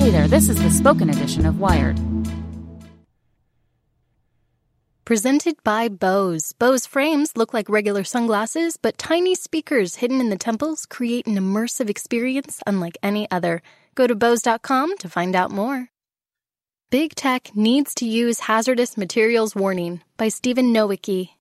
Hey there, this is the spoken edition of Wired. Presented by Bose. Bose frames look like regular sunglasses, but tiny speakers hidden in the temples create an immersive experience unlike any other. Go to Bose.com to find out more. Big Tech Needs to Use Hazardous Materials Warning by Stephen Nowicki.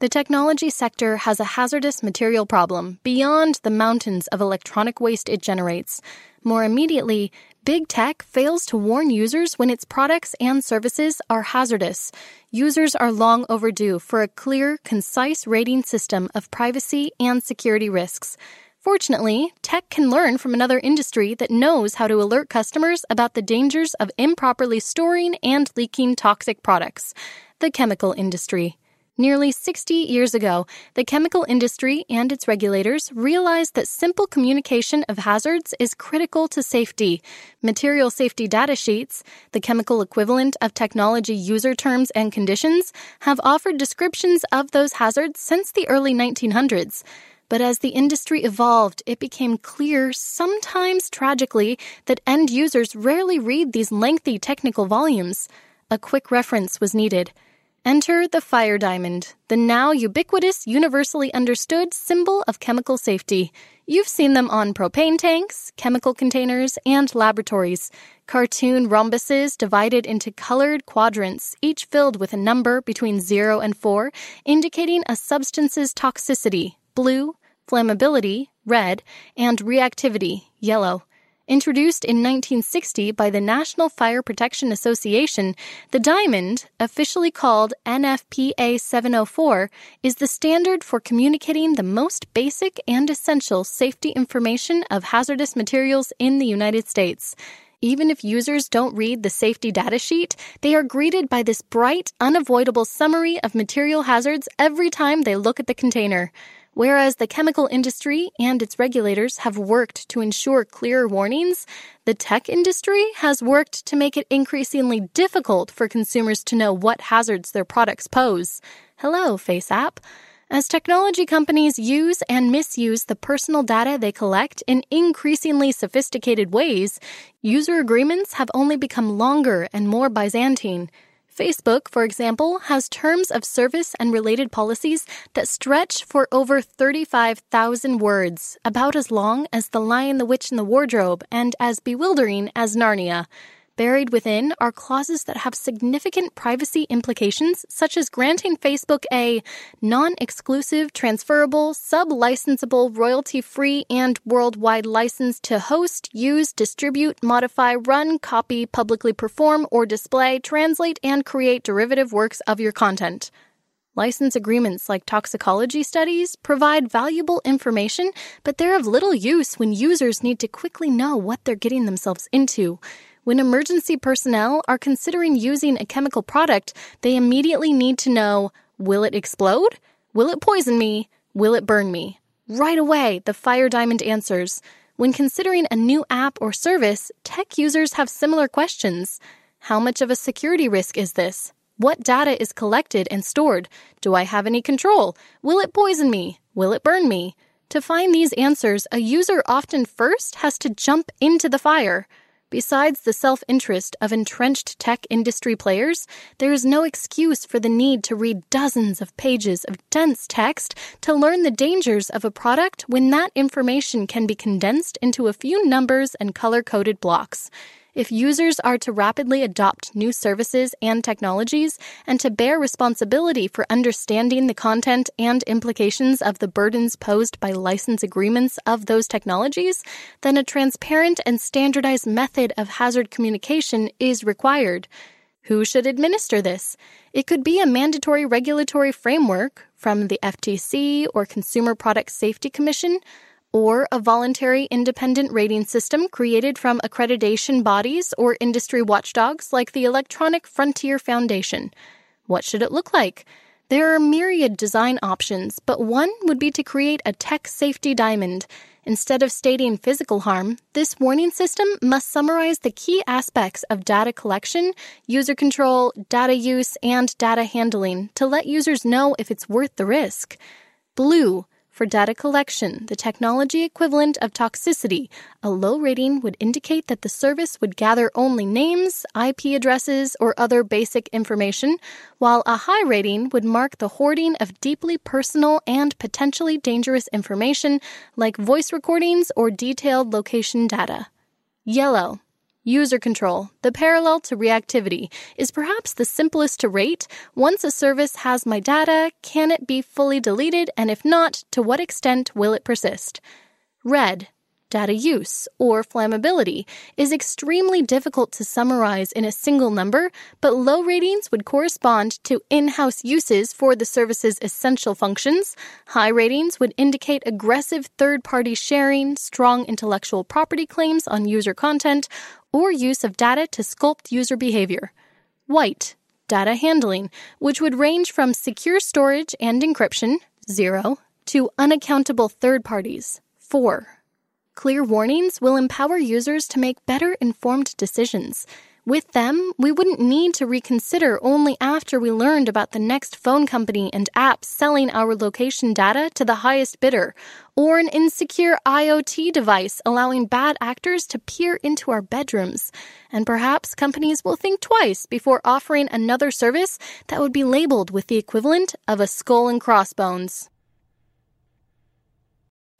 The technology sector has a hazardous material problem beyond the mountains of electronic waste it generates. More immediately, Big Tech fails to warn users when its products and services are hazardous. Users are long overdue for a clear, concise rating system of privacy and security risks. Fortunately, tech can learn from another industry that knows how to alert customers about the dangers of improperly storing and leaking toxic products the chemical industry. Nearly 60 years ago, the chemical industry and its regulators realized that simple communication of hazards is critical to safety. Material safety data sheets, the chemical equivalent of technology user terms and conditions, have offered descriptions of those hazards since the early 1900s. But as the industry evolved, it became clear, sometimes tragically, that end users rarely read these lengthy technical volumes. A quick reference was needed. Enter the fire diamond, the now ubiquitous, universally understood symbol of chemical safety. You've seen them on propane tanks, chemical containers, and laboratories. Cartoon rhombuses divided into colored quadrants, each filled with a number between 0 and 4, indicating a substance's toxicity blue, flammability, red, and reactivity, yellow. Introduced in 1960 by the National Fire Protection Association, the diamond, officially called NFPA 704, is the standard for communicating the most basic and essential safety information of hazardous materials in the United States. Even if users don't read the safety data sheet, they are greeted by this bright, unavoidable summary of material hazards every time they look at the container. Whereas the chemical industry and its regulators have worked to ensure clearer warnings, the tech industry has worked to make it increasingly difficult for consumers to know what hazards their products pose. Hello, FaceApp. As technology companies use and misuse the personal data they collect in increasingly sophisticated ways, user agreements have only become longer and more Byzantine. Facebook, for example, has terms of service and related policies that stretch for over 35,000 words, about as long as The Lion, the Witch, and the Wardrobe, and as bewildering as Narnia. Buried within are clauses that have significant privacy implications, such as granting Facebook a non exclusive, transferable, sub licensable, royalty free, and worldwide license to host, use, distribute, modify, run, copy, publicly perform, or display, translate, and create derivative works of your content. License agreements like toxicology studies provide valuable information, but they're of little use when users need to quickly know what they're getting themselves into. When emergency personnel are considering using a chemical product, they immediately need to know will it explode? Will it poison me? Will it burn me? Right away, the Fire Diamond answers. When considering a new app or service, tech users have similar questions. How much of a security risk is this? What data is collected and stored? Do I have any control? Will it poison me? Will it burn me? To find these answers, a user often first has to jump into the fire. Besides the self interest of entrenched tech industry players, there is no excuse for the need to read dozens of pages of dense text to learn the dangers of a product when that information can be condensed into a few numbers and color coded blocks. If users are to rapidly adopt new services and technologies and to bear responsibility for understanding the content and implications of the burdens posed by license agreements of those technologies, then a transparent and standardized method of hazard communication is required. Who should administer this? It could be a mandatory regulatory framework from the FTC or Consumer Product Safety Commission or a voluntary independent rating system created from accreditation bodies or industry watchdogs like the Electronic Frontier Foundation. What should it look like? There are myriad design options, but one would be to create a tech safety diamond. Instead of stating physical harm, this warning system must summarize the key aspects of data collection, user control, data use, and data handling to let users know if it's worth the risk. Blue for data collection, the technology equivalent of toxicity, a low rating would indicate that the service would gather only names, IP addresses, or other basic information, while a high rating would mark the hoarding of deeply personal and potentially dangerous information like voice recordings or detailed location data. Yellow, User control, the parallel to reactivity, is perhaps the simplest to rate. Once a service has my data, can it be fully deleted? And if not, to what extent will it persist? Red, data use, or flammability, is extremely difficult to summarize in a single number, but low ratings would correspond to in house uses for the service's essential functions. High ratings would indicate aggressive third party sharing, strong intellectual property claims on user content, or use of data to sculpt user behavior. White, data handling, which would range from secure storage and encryption, 0, to unaccountable third parties, 4. Clear warnings will empower users to make better informed decisions. With them, we wouldn't need to reconsider only after we learned about the next phone company and app selling our location data to the highest bidder, or an insecure IoT device allowing bad actors to peer into our bedrooms. And perhaps companies will think twice before offering another service that would be labeled with the equivalent of a skull and crossbones.